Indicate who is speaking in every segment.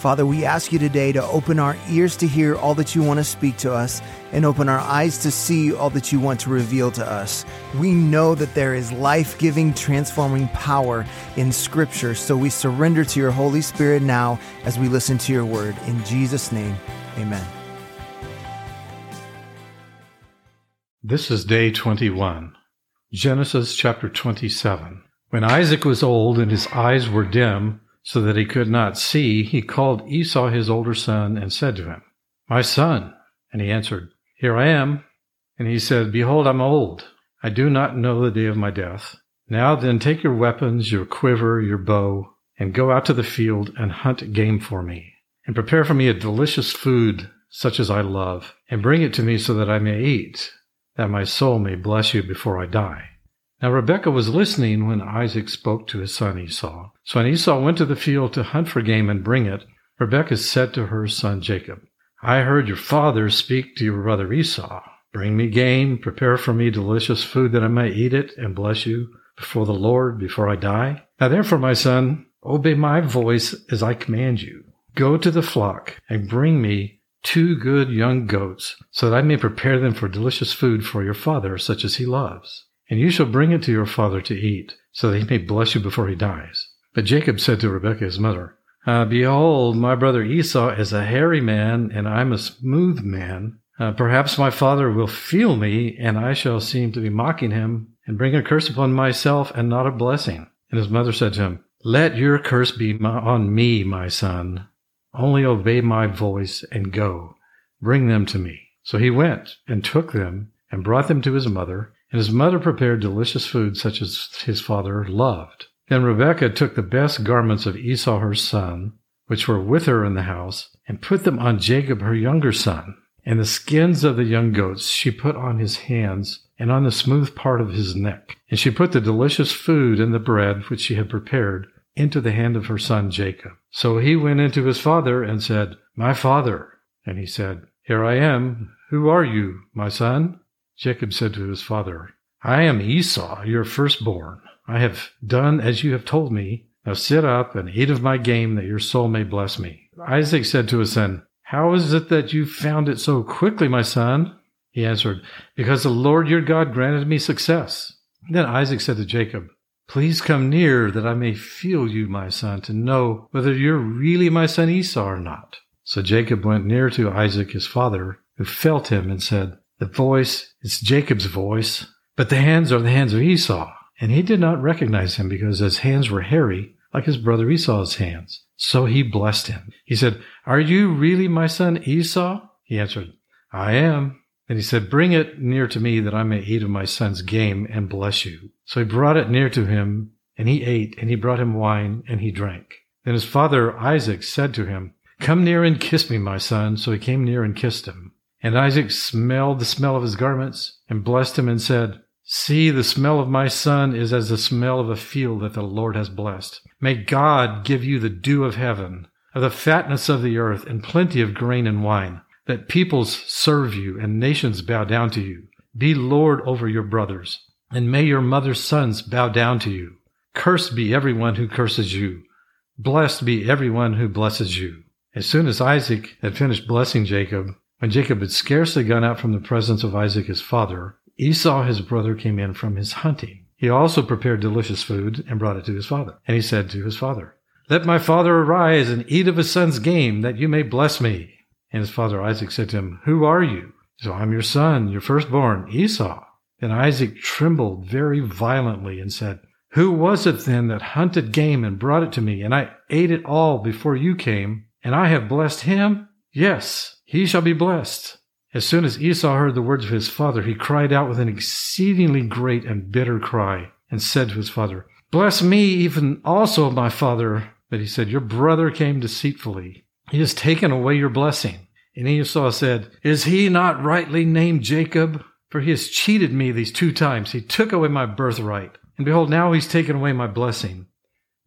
Speaker 1: Father, we ask you today to open our ears to hear all that you want to speak to us and open our eyes to see all that you want to reveal to us. We know that there is life giving, transforming power in Scripture, so we surrender to your Holy Spirit now as we listen to your word. In Jesus' name, amen.
Speaker 2: This is day 21, Genesis chapter 27. When Isaac was old and his eyes were dim, so that he could not see, he called Esau his older son and said to him, My son. And he answered, Here I am. And he said, Behold, I'm old. I do not know the day of my death. Now then, take your weapons, your quiver, your bow, and go out to the field and hunt game for me, and prepare for me a delicious food such as I love, and bring it to me so that I may eat, that my soul may bless you before I die. Now Rebekah was listening when Isaac spoke to his son Esau. So when Esau went to the field to hunt for game and bring it, Rebekah said to her son Jacob, I heard your father speak to your brother Esau. Bring me game, prepare for me delicious food that I may eat it and bless you before the Lord before I die. Now therefore, my son, obey my voice as I command you. Go to the flock and bring me two good young goats, so that I may prepare them for delicious food for your father, such as he loves and you shall bring it to your father to eat, so that he may bless you before he dies. But Jacob said to Rebekah his mother, uh, Behold, my brother Esau is a hairy man, and I'm a smooth man. Uh, perhaps my father will feel me, and I shall seem to be mocking him, and bring a curse upon myself, and not a blessing. And his mother said to him, Let your curse be on me, my son. Only obey my voice, and go. Bring them to me. So he went, and took them, and brought them to his mother. And his mother prepared delicious food such as his father loved. Then Rebekah took the best garments of Esau her son, which were with her in the house, and put them on Jacob her younger son. And the skins of the young goats she put on his hands and on the smooth part of his neck. And she put the delicious food and the bread which she had prepared into the hand of her son Jacob. So he went into his father and said, My father. And he said, Here I am. Who are you, my son? Jacob said to his father, I am Esau, your firstborn. I have done as you have told me. Now sit up and eat of my game that your soul may bless me. Isaac said to his son, How is it that you found it so quickly, my son? He answered, Because the Lord your God granted me success. Then Isaac said to Jacob, Please come near that I may feel you, my son, to know whether you're really my son Esau or not. So Jacob went near to Isaac his father, who felt him and said, the voice is Jacob's voice, but the hands are the hands of Esau. And he did not recognize him because his hands were hairy, like his brother Esau's hands. So he blessed him. He said, Are you really my son Esau? He answered, I am. And he said, Bring it near to me that I may eat of my son's game and bless you. So he brought it near to him, and he ate, and he brought him wine, and he drank. Then his father Isaac said to him, Come near and kiss me, my son. So he came near and kissed him. And Isaac smelled the smell of his garments and blessed him and said, See, the smell of my son is as the smell of a field that the Lord has blessed. May God give you the dew of heaven, of the fatness of the earth, and plenty of grain and wine, that peoples serve you and nations bow down to you. Be Lord over your brothers, and may your mother's sons bow down to you. Cursed be everyone who curses you. Blessed be everyone who blesses you. As soon as Isaac had finished blessing Jacob, when Jacob had scarcely gone out from the presence of Isaac his father, Esau his brother came in from his hunting. He also prepared delicious food and brought it to his father. And he said to his father, Let my father arise and eat of his son's game, that you may bless me. And his father Isaac said to him, Who are you? So I'm your son, your firstborn, Esau. Then Isaac trembled very violently and said, Who was it then that hunted game and brought it to me, and I ate it all before you came, and I have blessed him? Yes, he shall be blessed. As soon as Esau heard the words of his father, he cried out with an exceedingly great and bitter cry, and said to his father, Bless me even also, my father. But he said, Your brother came deceitfully. He has taken away your blessing. And Esau said, Is he not rightly named Jacob? For he has cheated me these two times. He took away my birthright. And behold, now he's taken away my blessing.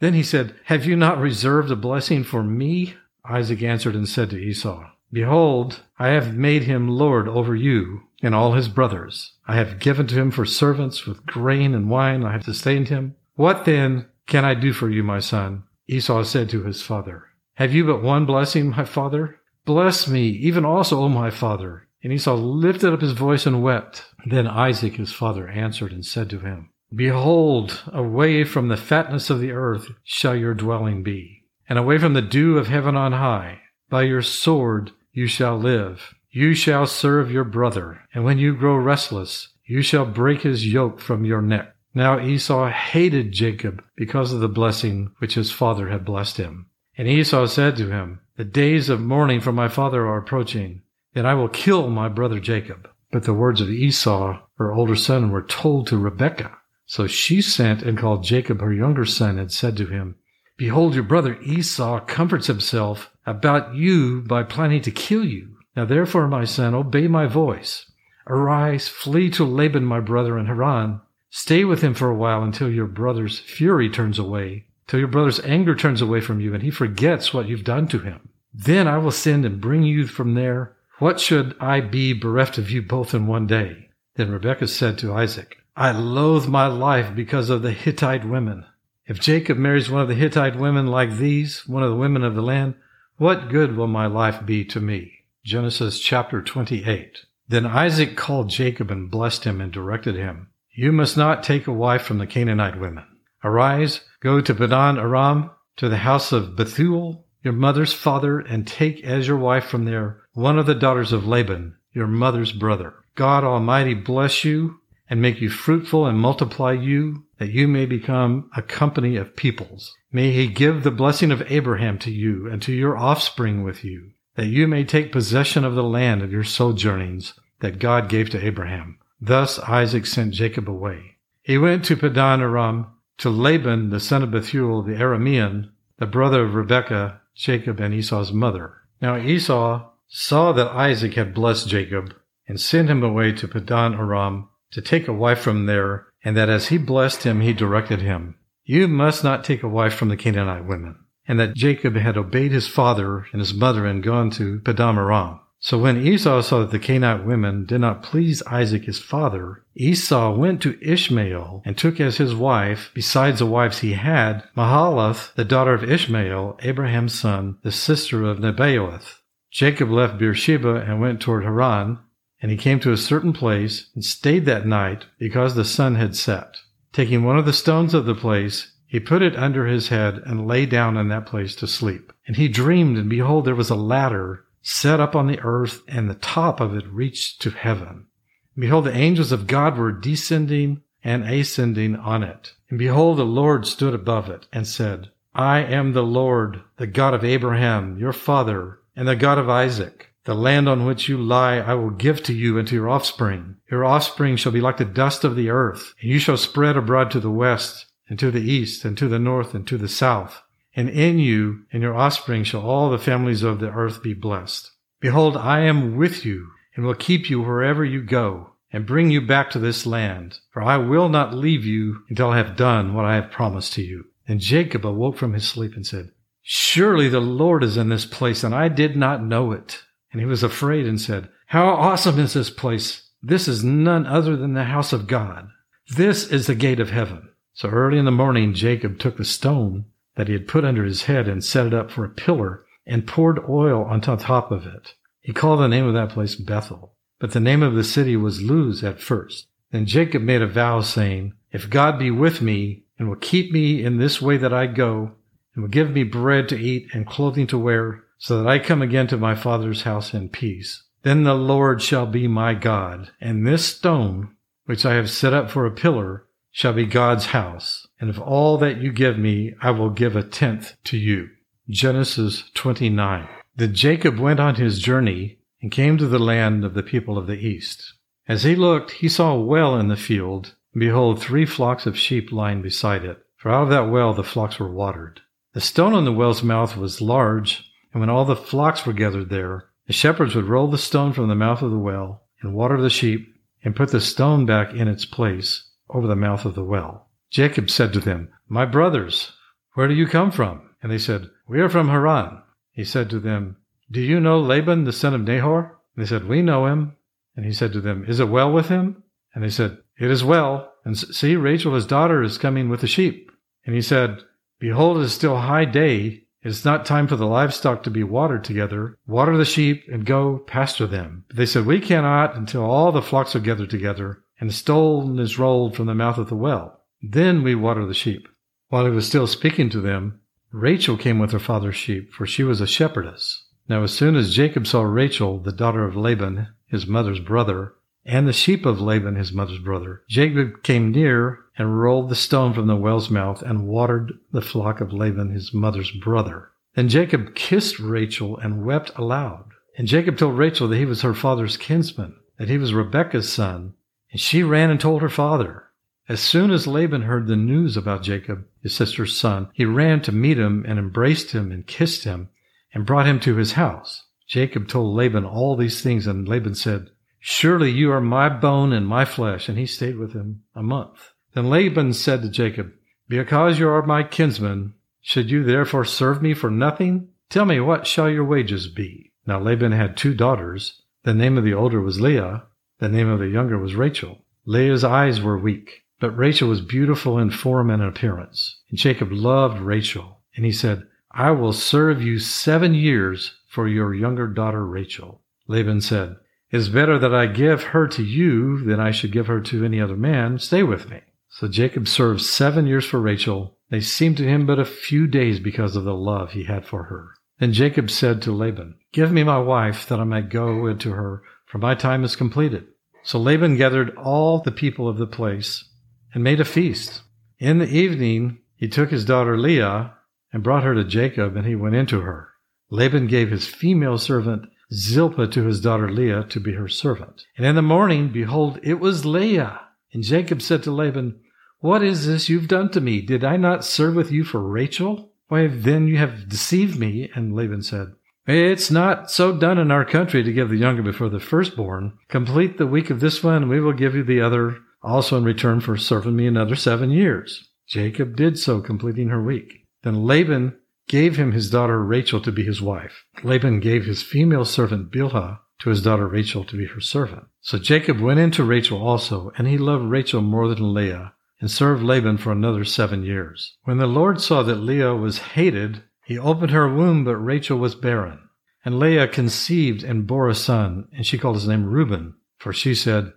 Speaker 2: Then he said, Have you not reserved a blessing for me? Isaac answered and said to Esau, Behold, I have made him lord over you and all his brothers. I have given to him for servants with grain and wine. I have sustained him. What then can I do for you, my son? Esau said to his father, Have you but one blessing, my father? Bless me, even also, O my father. And Esau lifted up his voice and wept. Then Isaac his father answered and said to him, Behold, away from the fatness of the earth shall your dwelling be, and away from the dew of heaven on high. By your sword you shall live. You shall serve your brother, and when you grow restless, you shall break his yoke from your neck. Now Esau hated Jacob because of the blessing which his father had blessed him. And Esau said to him, The days of mourning for my father are approaching. Then I will kill my brother Jacob. But the words of Esau, her older son, were told to Rebekah. So she sent and called Jacob her younger son and said to him, Behold, your brother Esau comforts himself about you by planning to kill you. Now therefore, my son, obey my voice. Arise, flee to Laban my brother in Haran. Stay with him for a while until your brother's fury turns away, till your brother's anger turns away from you and he forgets what you've done to him. Then I will send and bring you from there. What should I be bereft of you both in one day? Then Rebekah said to Isaac, I loathe my life because of the Hittite women. If Jacob marries one of the Hittite women like these, one of the women of the land, what good will my life be to me? Genesis chapter 28. Then Isaac called Jacob and blessed him and directed him, You must not take a wife from the Canaanite women. Arise, go to Padan Aram, to the house of Bethuel, your mother's father, and take as your wife from there one of the daughters of Laban, your mother's brother. God Almighty bless you and make you fruitful and multiply you, that you may become a company of peoples. May he give the blessing of Abraham to you and to your offspring with you, that you may take possession of the land of your sojournings that God gave to Abraham. Thus Isaac sent Jacob away. He went to Padan Aram, to Laban the son of Bethuel the Aramean, the brother of Rebekah, Jacob and Esau's mother. Now Esau saw that Isaac had blessed Jacob, and sent him away to Padan Aram to take a wife from there, and that as he blessed him, he directed him, You must not take a wife from the Canaanite women. And that Jacob had obeyed his father and his mother and gone to Padan Aram. So when Esau saw that the Canaanite women did not please Isaac his father, Esau went to Ishmael and took as his wife, besides the wives he had, Mahalath, the daughter of Ishmael, Abraham's son, the sister of Nebaioth. Jacob left Beersheba and went toward Haran, and he came to a certain place and stayed that night because the sun had set. Taking one of the stones of the place, he put it under his head and lay down in that place to sleep. And he dreamed, and behold, there was a ladder set up on the earth, and the top of it reached to heaven. And behold, the angels of God were descending and ascending on it. And behold, the Lord stood above it and said, I am the Lord, the God of Abraham, your father, and the God of Isaac. The land on which you lie I will give to you and to your offspring. Your offspring shall be like the dust of the earth, and you shall spread abroad to the west, and to the east, and to the north, and to the south. And in you and your offspring shall all the families of the earth be blessed. Behold, I am with you, and will keep you wherever you go, and bring you back to this land. For I will not leave you until I have done what I have promised to you. And Jacob awoke from his sleep and said, Surely the Lord is in this place, and I did not know it. And he was afraid and said, How awesome is this place! This is none other than the house of God. This is the gate of heaven. So early in the morning, Jacob took the stone that he had put under his head and set it up for a pillar and poured oil on top of it. He called the name of that place Bethel. But the name of the city was Luz at first. Then Jacob made a vow saying, If God be with me and will keep me in this way that I go, and will give me bread to eat and clothing to wear, so that I come again to my father's house in peace. Then the Lord shall be my God, and this stone, which I have set up for a pillar, shall be God's house. And of all that you give me, I will give a tenth to you. Genesis 29. Then Jacob went on his journey and came to the land of the people of the east. As he looked, he saw a well in the field, and behold, three flocks of sheep lying beside it. For out of that well the flocks were watered. The stone on the well's mouth was large, and when all the flocks were gathered there, the shepherds would roll the stone from the mouth of the well and water the sheep and put the stone back in its place over the mouth of the well. Jacob said to them, My brothers, where do you come from? And they said, We are from Haran. he said to them, Do you know Laban the son of Nahor? They said, We know him. And he said to them, Is it well with him? And they said, It is well. And see, Rachel his daughter is coming with the sheep. And he said, Behold, it is still high day. It is not time for the livestock to be watered together. Water the sheep and go pasture them. But they said, We cannot until all the flocks are gathered together and the stone is rolled from the mouth of the well. Then we water the sheep. While he was still speaking to them, Rachel came with her father's sheep, for she was a shepherdess. Now, as soon as Jacob saw Rachel, the daughter of Laban, his mother's brother, and the sheep of Laban, his mother's brother, Jacob came near and rolled the stone from the well's mouth and watered the flock of Laban, his mother's brother. Then Jacob kissed Rachel and wept aloud. And Jacob told Rachel that he was her father's kinsman, that he was Rebekah's son, and she ran and told her father. As soon as Laban heard the news about Jacob, his sister's son, he ran to meet him and embraced him and kissed him and brought him to his house. Jacob told Laban all these things, and Laban said, Surely you are my bone and my flesh. And he stayed with him a month. Then Laban said to Jacob, Because you are my kinsman, should you therefore serve me for nothing? Tell me, what shall your wages be? Now Laban had two daughters. The name of the older was Leah, the name of the younger was Rachel. Leah's eyes were weak, but Rachel was beautiful in form and appearance. And Jacob loved Rachel. And he said, I will serve you seven years for your younger daughter Rachel. Laban said, It is better that I give her to you than I should give her to any other man. Stay with me. So Jacob served seven years for Rachel. They seemed to him but a few days because of the love he had for her. Then Jacob said to Laban, Give me my wife that I may go into her, for my time is completed. So Laban gathered all the people of the place and made a feast. In the evening, he took his daughter Leah and brought her to Jacob, and he went into her. Laban gave his female servant Zilpah to his daughter Leah to be her servant. And in the morning, behold, it was Leah. And Jacob said to Laban, What is this you've done to me? Did I not serve with you for Rachel? Why, then you have deceived me. And Laban said, it's not so done in our country to give the younger before the firstborn. Complete the week of this one, and we will give you the other also in return for serving me another seven years. Jacob did so, completing her week. Then Laban gave him his daughter Rachel to be his wife. Laban gave his female servant Bilhah to his daughter Rachel to be her servant. So Jacob went in to Rachel also, and he loved Rachel more than Leah, and served Laban for another seven years. When the Lord saw that Leah was hated, he opened her womb, but Rachel was barren. And Leah conceived and bore a son, and she called his name Reuben, for she said,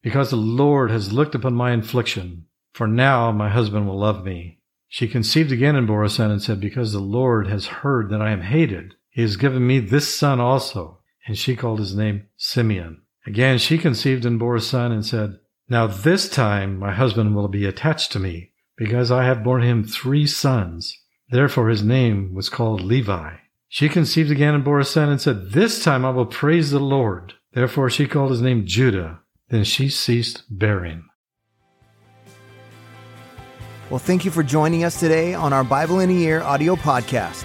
Speaker 2: Because the Lord has looked upon my affliction, for now my husband will love me. She conceived again and bore a son, and said, Because the Lord has heard that I am hated, he has given me this son also. And she called his name Simeon. Again she conceived and bore a son, and said, Now this time my husband will be attached to me, because I have borne him three sons. Therefore his name was called Levi. She conceived again and bore a son and said, This time I will praise the Lord. Therefore she called his name Judah. Then she ceased bearing.
Speaker 1: Well, thank you for joining us today on our Bible in a Year audio podcast.